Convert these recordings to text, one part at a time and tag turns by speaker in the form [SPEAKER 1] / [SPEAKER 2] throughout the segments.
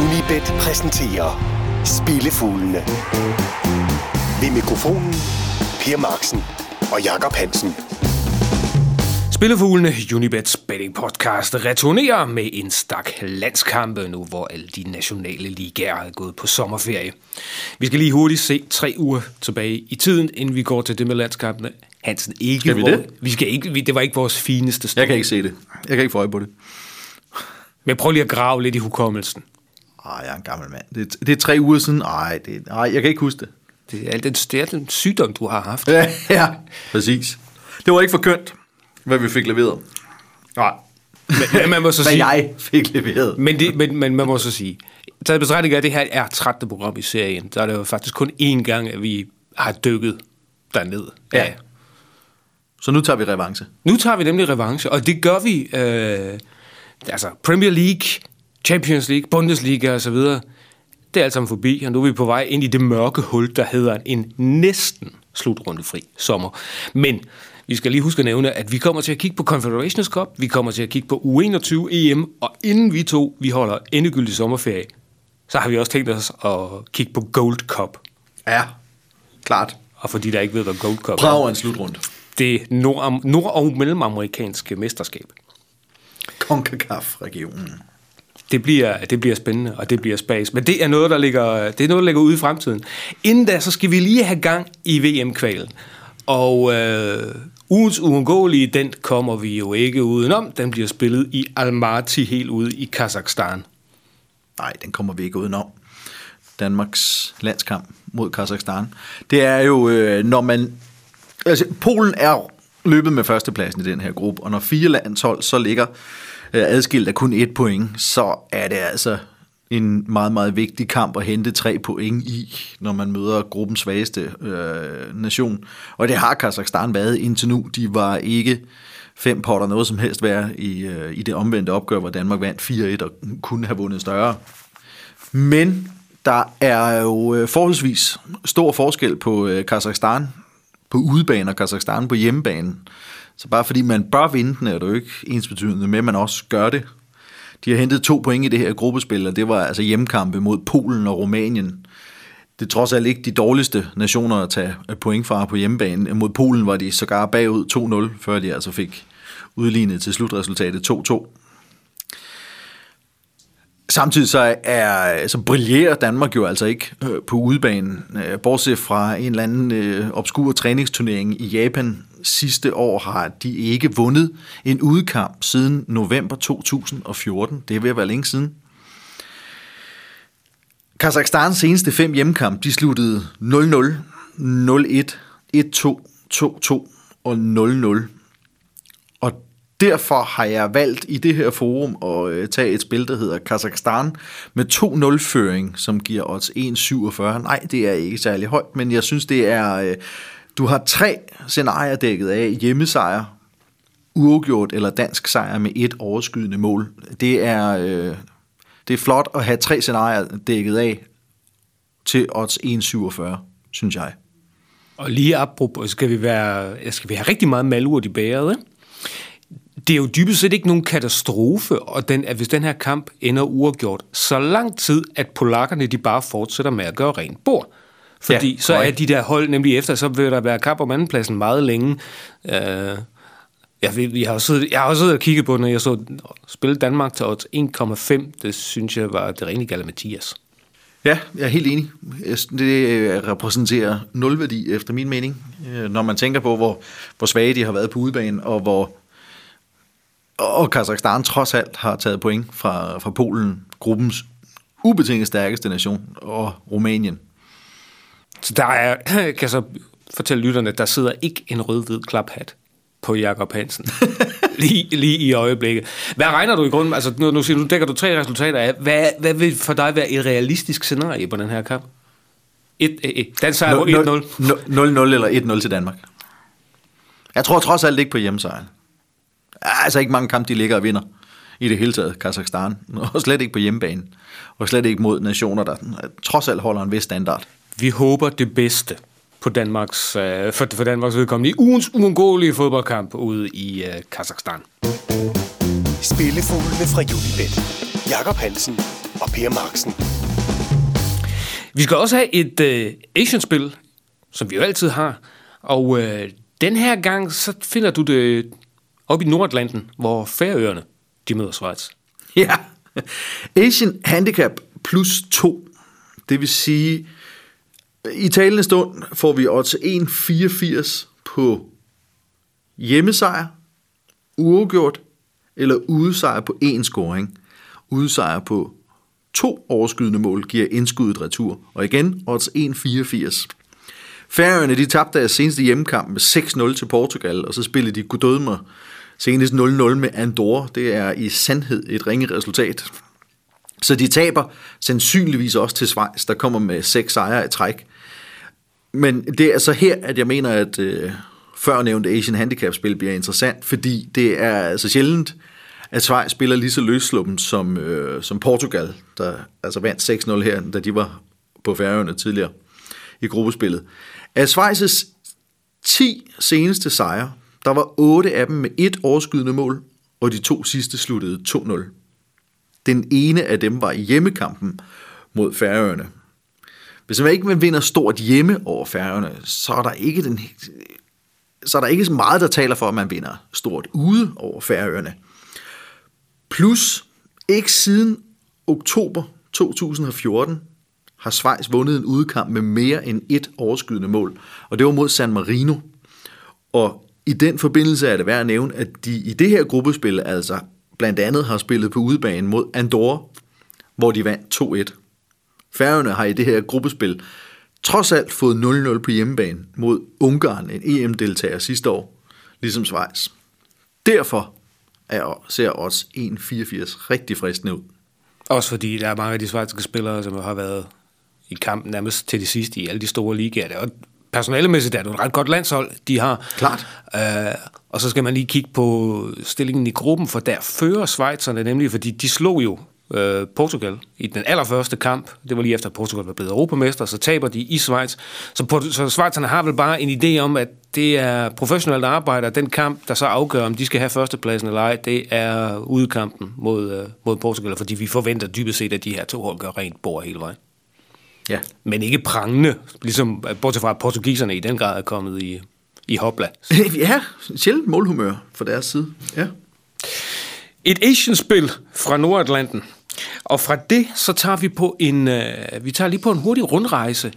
[SPEAKER 1] Unibet præsenterer Spillefuglene. Ved mikrofonen Per Marksen og Jakob Hansen.
[SPEAKER 2] Spillefuglene, Unibets betting podcast, returnerer med en stak landskampe nu, hvor alle de nationale ligaer er gået på sommerferie. Vi skal lige hurtigt se tre uger tilbage i tiden, inden vi går til det med landskampene. Hansen, ikke
[SPEAKER 3] Skal vi det?
[SPEAKER 2] Vi skal ikke, vi- det var ikke vores fineste stund.
[SPEAKER 3] Jeg kan ikke se det. Jeg kan ikke få øje på det.
[SPEAKER 2] Men prøv lige at grave lidt i hukommelsen.
[SPEAKER 3] Ej, jeg er en gammel mand. Det, er- det er tre uger siden. Ej, det, ej, jeg kan ikke huske det.
[SPEAKER 2] Det er al den, den sygdom, du har haft.
[SPEAKER 3] Ja, ja, præcis. Det var ikke for kønt, hvad vi fik leveret. Nej.
[SPEAKER 2] Men, men man må så
[SPEAKER 3] Hvad
[SPEAKER 2] sige,
[SPEAKER 3] jeg fik leveret.
[SPEAKER 2] Men, det, men, men man må så sige, taget betragtning af, at det her er 13. program i serien, så er det jo faktisk kun én gang, at vi har dykket derned.
[SPEAKER 3] Ja. Så nu tager vi revanche.
[SPEAKER 2] Nu tager vi nemlig revanche, og det gør vi, øh, altså Premier League, Champions League, Bundesliga osv., det er alt sammen forbi, og nu er vi på vej ind i det mørke hul, der hedder en næsten slutrundefri sommer. Men vi skal lige huske at nævne, at vi kommer til at kigge på Confederations Cup, vi kommer til at kigge på U21 EM, og inden vi to vi holder endegyldig sommerferie, så har vi også tænkt os at kigge på Gold Cup.
[SPEAKER 3] Ja, klart.
[SPEAKER 2] Og for de, der ikke ved, hvad Gold Cup er,
[SPEAKER 3] Prag er en slutrunde.
[SPEAKER 2] det nord- nord- og mellemamerikanske mesterskab.
[SPEAKER 3] CONCACAF-regionen.
[SPEAKER 2] Det bliver, det bliver spændende, og det bliver spas. Men det er noget, der ligger, det er noget, der ligger ude i fremtiden. Inden da, så skal vi lige have gang i VM-kvalen. Og øh, ugens uundgåelige, den kommer vi jo ikke udenom. Den bliver spillet i Almaty, helt ude i Kazakhstan.
[SPEAKER 3] Nej, den kommer vi ikke udenom. Danmarks landskamp mod Kazakhstan. Det er jo, øh, når man... Altså, Polen er løbet med førstepladsen i den her gruppe, og når fire landshold så ligger Øh, adskilt af kun et point, så er det altså en meget, meget vigtig kamp at hente tre point i, når man møder gruppens svageste øh, nation. Og det har Kazakhstan været indtil nu. De var ikke fem potter noget som helst værd i, øh, i det omvendte opgør, hvor Danmark vandt 4-1 og kunne have vundet større. Men der er jo øh, forholdsvis stor forskel på øh, Kazakhstan på udebane og Kazakhstan på hjemmebane. Så bare fordi man bør vinde den, er det jo ikke ensbetydende med, at man også gør det. De har hentet to point i det her gruppespil, og det var altså hjemmekampe mod Polen og Rumænien. Det er trods alt ikke de dårligste nationer at tage point fra på hjemmebanen. Mod Polen var de sågar bagud 2-0, før de altså fik udlignet til slutresultatet 2-2. Samtidig så, er, så brillerer Danmark jo altså ikke øh, på udebanen, øh, bortset fra en eller anden øh, obskur træningsturnering i Japan. Sidste år har de ikke vundet en udekamp siden november 2014. Det er ved at være længe siden. Kazakhstans seneste fem hjemmekamp, de sluttede 0-0, 0-1, 1-2, 2-2 og 0-0. Og derfor har jeg valgt i det her forum at øh, tage et spil, der hedder Kazakhstan med 2-0-føring, som giver odds 1,47. Nej, det er ikke særlig højt, men jeg synes, det er... Øh, du har tre scenarier dækket af hjemmesejr, uafgjort eller dansk sejr med et overskydende mål. Det er, øh, det er flot at have tre scenarier dækket af til odds 1,47, synes jeg.
[SPEAKER 2] Og lige apropos, skal vi, være, skal vi have rigtig meget malurt i bæret, ikke? Det er jo dybest set ikke nogen katastrofe, og den, at hvis den her kamp ender uafgjort, så lang tid, at polakkerne de bare fortsætter med at gøre rent bord. Fordi
[SPEAKER 3] Ja,
[SPEAKER 2] så er de der hold nemlig efter, så vil der være kamp om andenpladsen meget længe. Uh, jeg, ved, jeg, har også siddet, jeg har også siddet og kigget på, når jeg så spille Danmark til odds 1,5, det synes jeg var det rene gale Mathias.
[SPEAKER 3] Ja, jeg er helt enig. Det øh, repræsenterer nulværdi efter min mening, øh, når man tænker på, hvor, hvor svage de har været på udebane, og hvor og Kazakhstan trods alt har taget point fra, fra Polen, gruppens ubetinget stærkeste nation, og Rumænien.
[SPEAKER 2] Så der er, kan jeg så fortælle lytterne, der sidder ikke en rød-hvid klaphat på Jakob Hansen. lige, lige i øjeblikket. Hvad regner du i grunden? Altså, nu, nu, siger du, nu dækker du tre resultater af. Hvad, hvad vil for dig være et realistisk scenarie på den her kamp? 1-1. Den sejr på 1-0.
[SPEAKER 3] 0-0 eller 1-0 til Danmark. Jeg tror trods alt ikke på hjemmesejren. Altså ikke mange kampe, de ligger og vinder i det hele taget, Kazakhstan. Og slet ikke på hjemmebane. Og slet ikke mod nationer, der trods alt holder en vis standard.
[SPEAKER 2] Vi håber det bedste på Danmarks, øh, for, for Danmarks vedkommende i ugens uundgåelige fodboldkamp ude i øh, Kazakhstan.
[SPEAKER 1] Spillefuglene fra Unibet. Jakob Hansen og Per Marksen.
[SPEAKER 2] Vi skal også have et øh, Asian-spil, som vi jo altid har. Og øh, den her gang, så finder du det op i Nordatlanten, hvor Færøerne, de møder Schweiz.
[SPEAKER 3] Ja. Asian Handicap plus 2. Det vil sige, i talende stund får vi odds 1,84 på hjemmesejr, uafgjort eller udesejr på én scoring. Udesejr på to overskydende mål giver indskuddet retur. Og igen, odds 1,84. Færøerne de tabte deres seneste hjemmekamp med 6-0 til Portugal, og så spillede de Gudødmer senest 0-0 med Andorra. Det er i sandhed et ringe resultat. Så de taber sandsynligvis også til Schweiz, der kommer med seks sejre i træk. Men det er så her, at jeg mener, at øh, førnævnte Asian Handicap-spil bliver interessant, fordi det er altså sjældent, at Schweiz spiller lige så løsluppen som, øh, som Portugal, der altså vandt 6-0 her, da de var på færøerne tidligere i gruppespillet. Af Schweiz's 10 seneste sejre, der var 8 af dem med et overskydende mål, og de to sidste sluttede 2-0. Den ene af dem var i hjemmekampen mod Færøerne. Hvis man ikke vinder stort hjemme over Færøerne, så er der ikke den, så er der ikke så meget, der taler for, at man vinder stort ude over Færøerne. Plus, ikke siden oktober 2014 har Schweiz vundet en udkamp med mere end et overskydende mål, og det var mod San Marino. Og i den forbindelse er det værd at nævne, at de i det her gruppespil altså blandt andet har spillet på udebane mod Andorra, hvor de vandt 2-1. Færøerne har i det her gruppespil trods alt fået 0-0 på hjemmebane mod Ungarn, en EM-deltager sidste år, ligesom Schweiz. Derfor er, ser også 1-84 rigtig fristende ud.
[SPEAKER 2] Også fordi der er mange af de schweiziske spillere, som har været i kampen nærmest til det sidste i alle de store ligaer. Og personalemæssigt er det et ret godt landshold, de har.
[SPEAKER 3] Klart.
[SPEAKER 2] Øh, og så skal man lige kigge på stillingen i gruppen, for der fører Schweizerne nemlig, fordi de slog jo øh, Portugal i den allerførste kamp. Det var lige efter, at Portugal var blevet europamester, så taber de i Schweiz. Så, så Schweizerne har vel bare en idé om, at det er professionelt arbejde, og den kamp, der så afgør, om de skal have førstepladsen eller ej, det er udkampen mod, øh, mod Portugal, fordi vi forventer dybest set, at de her to hold gør rent bord hele vejen.
[SPEAKER 3] Ja.
[SPEAKER 2] Men ikke prangende, ligesom bortset fra at portugiserne i den grad er kommet i, i hopla.
[SPEAKER 3] ja, sjældent målhumør fra deres side. Ja.
[SPEAKER 2] Et Asian-spil fra Nordatlanten. Og fra det, så tager vi på en, øh, vi tager lige på en hurtig rundrejse.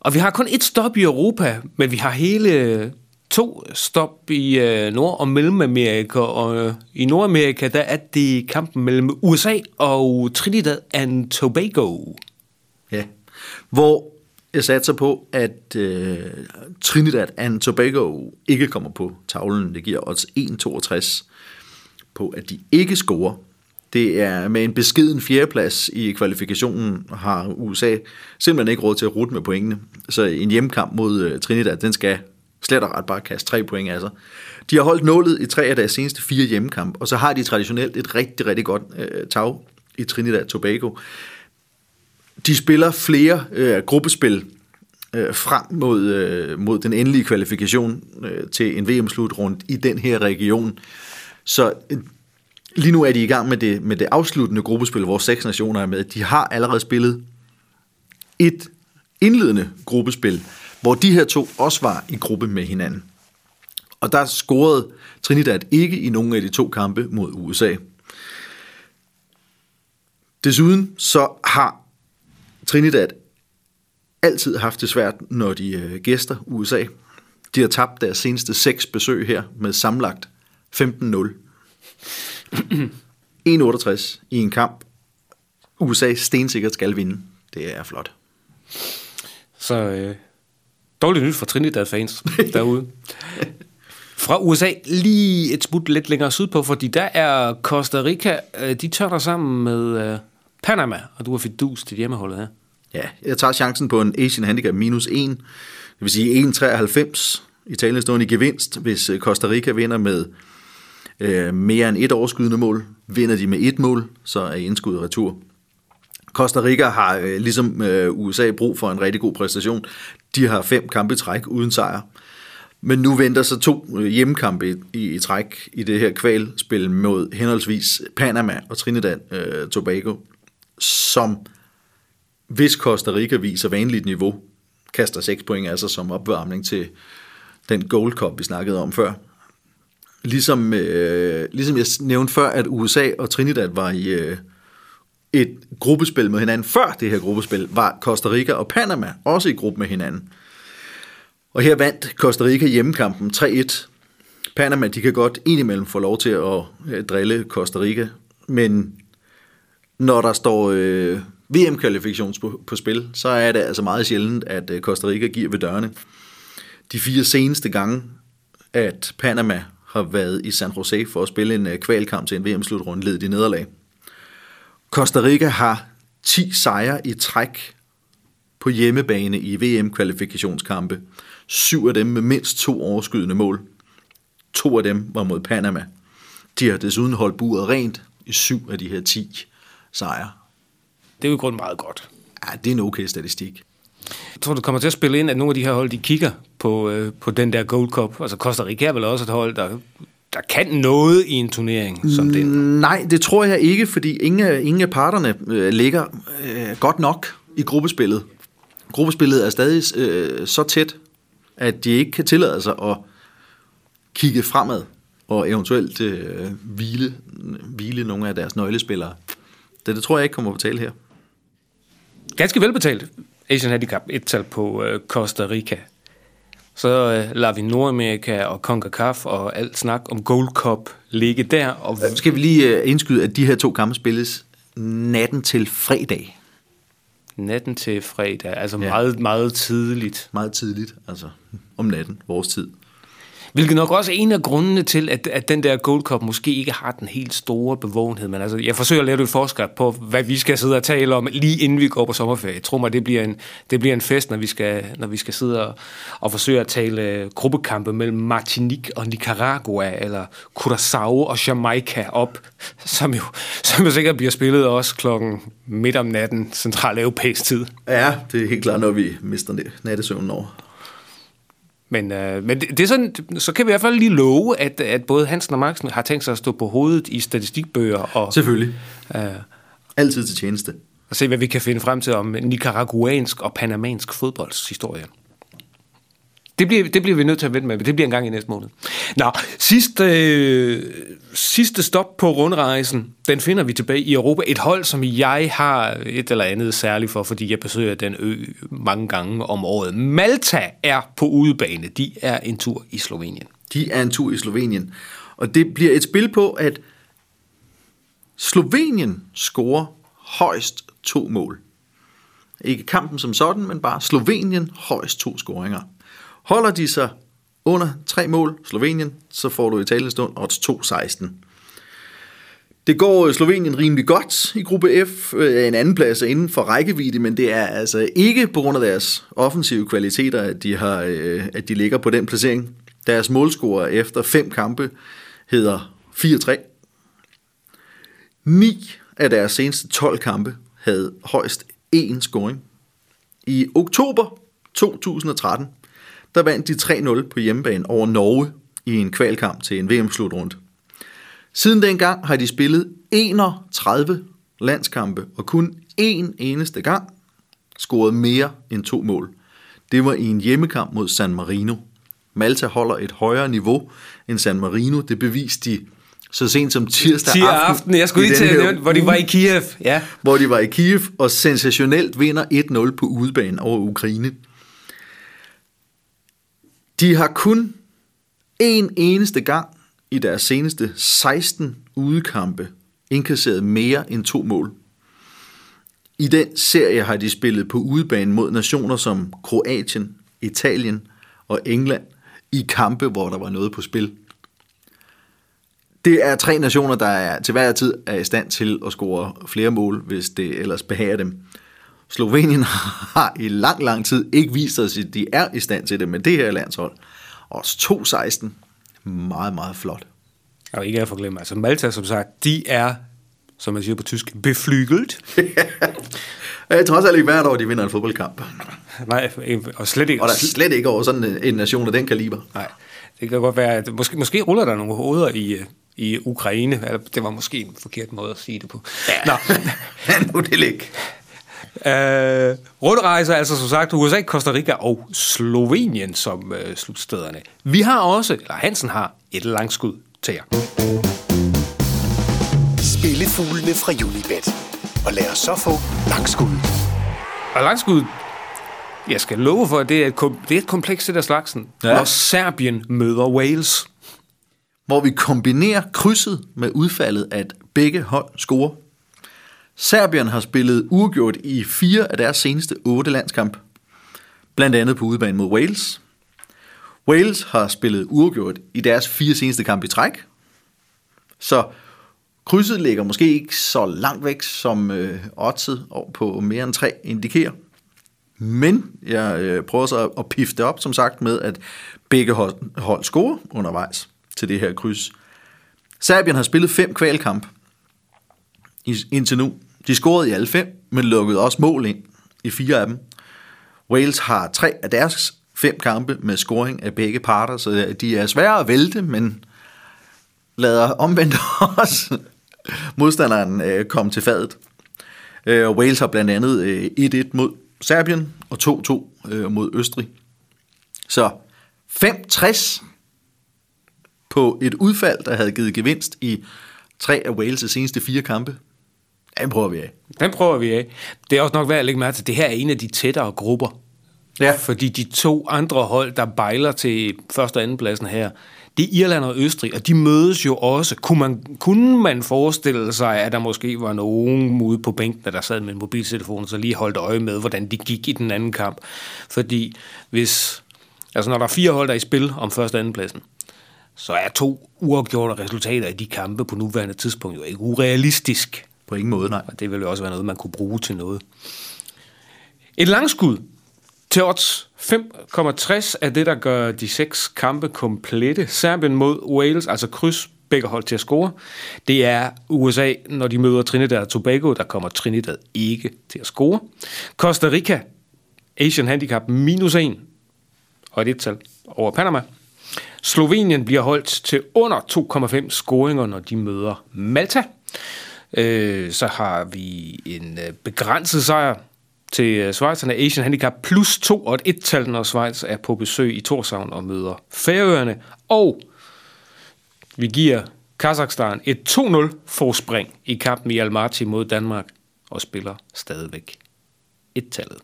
[SPEAKER 2] Og vi har kun et stop i Europa, men vi har hele to stop i øh, Nord- og Mellemamerika. Og øh, i Nordamerika, der er det kampen mellem USA og Trinidad and Tobago.
[SPEAKER 3] Ja, hvor jeg satser på, at øh, Trinidad and Tobago ikke kommer på tavlen. Det giver odds 1,62 på, at de ikke scorer. Det er med en beskeden fjerdeplads i kvalifikationen har USA simpelthen ikke råd til at rute med pointene. Så en hjemmekamp mod øh, Trinidad, den skal slet og ret bare kaste tre point af sig. De har holdt nålet i tre af deres seneste fire hjemmekamp, og så har de traditionelt et rigtig, rigtig godt øh, tag i Trinidad Tobago. De spiller flere øh, gruppespil øh, frem mod, øh, mod den endelige kvalifikation øh, til en VM-slutrunde i den her region. Så øh, lige nu er de i gang med det, med det afsluttende gruppespil, hvor seks nationer er med. De har allerede spillet et indledende gruppespil, hvor de her to også var i gruppe med hinanden. Og der scorede Trinidad ikke i nogen af de to kampe mod USA. Desuden så har Trinidad altid haft det svært, når de øh, gæster USA. De har tabt deres seneste seks besøg her med samlagt 15-0. 1-68 i en kamp. USA stensikkert skal vinde. Det er flot.
[SPEAKER 2] Så øh, dårligt nyt for Trinidad-fans derude. Fra USA lige et smut lidt længere sydpå, fordi der er Costa Rica, øh, de tørner sammen med øh, Panama, og du har fidus til hjemmeholdet her.
[SPEAKER 3] Ja, jeg tager chancen på en Asian Handicap minus 1, det vil sige 1,93 Italien står stående i gevinst, hvis øh, Costa Rica vinder med øh, mere end et overskydende mål. Vinder de med et mål, så er indskuddet retur. Costa Rica har øh, ligesom øh, USA brug for en rigtig god præstation. De har fem kampe i træk uden sejr. Men nu venter så to øh, hjemmekampe i, i, i træk i det her kvalspil mod henholdsvis Panama og Trinidad øh, Tobago som hvis Costa Rica viser vanligt niveau, kaster 6 point altså som opvarmning til den Gold Cup, vi snakkede om før. Ligesom, øh, ligesom jeg nævnte før, at USA og Trinidad var i øh, et gruppespil med hinanden. Før det her gruppespil var Costa Rica og Panama også i gruppe med hinanden. Og her vandt Costa Rica hjemmekampen 3-1. Panama, de kan godt indimellem få lov til at øh, drille Costa Rica, men når der står øh, VM-kvalifikation på, på spil, så er det altså meget sjældent, at øh, Costa Rica giver ved dørene. De fire seneste gange, at Panama har været i San Jose for at spille en øh, kvalkamp til en VM-slutrunde, led de nederlag. Costa Rica har 10 sejre i træk på hjemmebane i VM-kvalifikationskampe. Syv af dem med mindst to overskydende mål. To af dem var mod Panama. De har desuden holdt buret rent i syv af de her 10 sejre.
[SPEAKER 2] Det er jo i grunden meget godt.
[SPEAKER 3] Ja, det er en okay statistik.
[SPEAKER 2] Jeg tror, du kommer til at spille ind, at nogle af de her hold, de kigger på, øh, på den der Gold Cup. Altså Costa Rica er vel også et hold, der, der kan noget i en turnering som den.
[SPEAKER 3] Nej, det tror jeg ikke, fordi ingen, ingen af parterne øh, ligger øh, godt nok i gruppespillet. Gruppespillet er stadig øh, så tæt, at de ikke kan tillade sig at kigge fremad og eventuelt øh, hvile, hvile nogle af deres nøglespillere. Det, det tror jeg ikke kommer på tale her.
[SPEAKER 2] Ganske velbetalt Asian Handicap, et tal på øh, Costa Rica. Så øh, lader vi Nordamerika og CONCACAF og alt snak om Gold Cup ligge der. Og
[SPEAKER 3] Skal vi lige øh, indskyde, at de her to kampe spilles natten til fredag.
[SPEAKER 2] natten til fredag, altså
[SPEAKER 3] ja.
[SPEAKER 2] meget, meget tidligt.
[SPEAKER 3] Meget tidligt, altså om natten, vores tid.
[SPEAKER 2] Hvilket nok også er en af grundene til, at, at den der Gold Cup måske ikke har den helt store bevågenhed. Men altså, jeg forsøger at lave et forskab på, hvad vi skal sidde og tale om, lige inden vi går på sommerferie. Jeg tror mig, det bliver en, det bliver en fest, når vi skal, når vi skal sidde og, og forsøge at tale øh, gruppekampe mellem Martinique og Nicaragua, eller Curaçao og Jamaica op, som jo, som jo sikkert bliver spillet også klokken midt om natten, central europæisk tid.
[SPEAKER 3] Ja, det er helt klart, når vi mister nattesøvnen over.
[SPEAKER 2] Men, øh, men det, det er sådan, så kan vi i hvert fald lige love, at, at både Hansen og Marksen har tænkt sig at stå på hovedet i statistikbøger og,
[SPEAKER 3] Selvfølgelig.
[SPEAKER 2] øh,
[SPEAKER 3] Altid til tjeneste.
[SPEAKER 2] og se, hvad vi kan finde frem til om nicaraguansk og panamansk fodboldshistorie. Det bliver, det bliver vi nødt til at vente med, men det bliver en gang i næste måned. Nå, sidste, øh, sidste stop på rundrejsen, den finder vi tilbage i Europa. Et hold, som jeg har et eller andet særligt for, fordi jeg besøger den ø mange gange om året. Malta er på udebane. De er en tur i Slovenien.
[SPEAKER 3] De er en tur i Slovenien. Og det bliver et spil på, at Slovenien scorer højst to mål. Ikke kampen som sådan, men bare Slovenien højst to scoringer. Holder de sig under tre mål, Slovenien, så får du i stund odds 2-16. Det går øh, Slovenien rimelig godt i gruppe F. Øh, en anden plads er inden for rækkevidde, men det er altså ikke på grund af deres offensive kvaliteter, at de, har, øh, at de ligger på den placering. Deres målscorer efter fem kampe hedder 4-3. Ni af deres seneste 12 kampe havde højst én scoring. I oktober 2013, der vandt de 3-0 på hjemmebane over Norge i en kvalkamp til en VM-slutrunde. Siden dengang har de spillet 31 landskampe, og kun én eneste gang scoret mere end to mål. Det var i en hjemmekamp mod San Marino. Malta holder et højere niveau end San Marino. Det beviste de så sent som tirsdag
[SPEAKER 2] Tirsdag
[SPEAKER 3] aften.
[SPEAKER 2] aften, jeg skulle lige til at nævne, hvor de var i Kiev. Ja.
[SPEAKER 3] Hvor de var i Kiev og sensationelt vinder 1-0 på udebane over Ukraine. De har kun en eneste gang i deres seneste 16 udekampe indkasseret mere end to mål. I den serie har de spillet på udebane mod nationer som Kroatien, Italien og England i kampe, hvor der var noget på spil. Det er tre nationer, der er til hver tid er i stand til at score flere mål, hvis det ellers behager dem. Slovenien har i lang, lang tid ikke vist os, at de er i stand til det med det her landshold. Også 2-16. Meget, meget flot.
[SPEAKER 2] Og ikke at forglemme, altså Malta, som sagt, de er, som man siger på tysk, beflygelt.
[SPEAKER 3] Jeg tror alt ikke hvert år, de vinder en fodboldkamp.
[SPEAKER 2] Nej, og slet ikke.
[SPEAKER 3] Og der er slet ikke over sådan en nation af den kaliber.
[SPEAKER 2] Nej, det kan godt være, at måske, måske ruller der nogle hoveder i, i Ukraine. Eller, Det var måske en forkert måde at sige det på. Ja. Nå,
[SPEAKER 3] nu det ligge.
[SPEAKER 2] Øh, rundrejser altså som sagt USA, Costa Rica og Slovenien som øh, slutstederne. Vi har også, eller Hansen har, et langskud til jer.
[SPEAKER 1] Spillefuglene fra Unibet. Og lad os så få langskud.
[SPEAKER 2] Og langskud, jeg skal love for, at det er et, kom- det er et kompleks af slagsen.
[SPEAKER 3] Ja.
[SPEAKER 2] Ja. Når Serbien møder Wales.
[SPEAKER 3] hvor vi kombinerer krydset med udfaldet, at begge hold scorer. Serbien har spillet uafgjort i fire af deres seneste otte landskamp, blandt andet på udebane mod Wales. Wales har spillet uafgjort i deres fire seneste kampe i træk, så krydset ligger måske ikke så langt væk, som øh, oddset over på mere end tre indikerer. Men jeg øh, prøver så at pifte det op, som sagt, med at begge hold, hold scorer undervejs til det her kryds. Serbien har spillet fem kvalkamp indtil nu. De scorede i alle fem, men lukkede også mål ind i fire af dem. Wales har tre af deres fem kampe med scoring af begge parter, så de er svære at vælte, men lader omvendt også modstanderen øh, komme til fadet. Øh, Wales har blandt andet øh, 1-1 mod Serbien og 2-2 øh, mod Østrig. Så 5-60 på et udfald, der havde givet gevinst i tre af Wales' seneste fire kampe. Den prøver vi af.
[SPEAKER 2] Den prøver vi af. Det er også nok værd at lægge mærke til, at det her er en af de tættere grupper.
[SPEAKER 3] Ja.
[SPEAKER 2] Fordi de to andre hold, der bejler til første og anden pladsen her, det er Irland og Østrig, og de mødes jo også. Kunne man, kunne man forestille sig, at der måske var nogen ude på bænken, der sad med en mobiltelefon, så lige holdt øje med, hvordan de gik i den anden kamp. Fordi hvis, altså når der er fire hold, der er i spil om første og anden pladsen, så er to uafgjorte resultater i de kampe på nuværende tidspunkt jo ikke urealistisk.
[SPEAKER 3] På ingen måde, nej.
[SPEAKER 2] Og det ville jo også være noget, man kunne bruge til noget. Et langskud til odds 5,60 er det, der gør de seks kampe komplette. Serbien mod Wales, altså kryds begge hold til at score. Det er USA, når de møder Trinidad og Tobago, der kommer Trinidad ikke til at score. Costa Rica, Asian Handicap minus 1 og et tal over Panama. Slovenien bliver holdt til under 2,5 scoringer, når de møder Malta. Øh, så har vi en øh, begrænset sejr til øh, Schweizerne. Asian Handicap plus 2 og et et-tal, når Schweiz er på besøg i Torshavn og møder Færøerne. Og vi giver Kazakhstan et 2-0 forspring i kampen i Almaty mod Danmark og spiller stadigvæk et-tallet.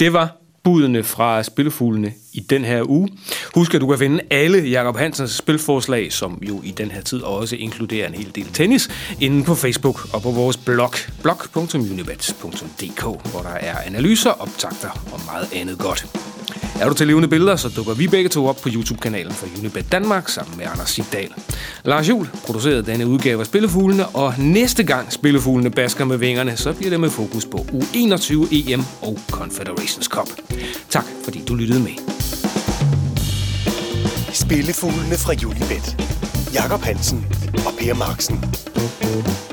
[SPEAKER 2] Det var budene fra Spillefuglene i den her uge. Husk, at du kan finde alle Jakob Hansens spilforslag, som jo i den her tid også inkluderer en hel del tennis, inde på Facebook og på vores blog, blog.unibet.dk, hvor der er analyser, optagter og meget andet godt. Er du til levende billeder, så dukker vi begge to op på YouTube-kanalen for Unibet Danmark sammen med Anders Sigdal. Lars Jul producerede denne udgave af Spillefuglene, og næste gang Spillefuglene basker med vingerne, så bliver det med fokus på U21 EM og Confederations Cup. Tak fordi du lyttede med.
[SPEAKER 1] Spillefuglene fra Unibet. Jakob Hansen og Per Marksen.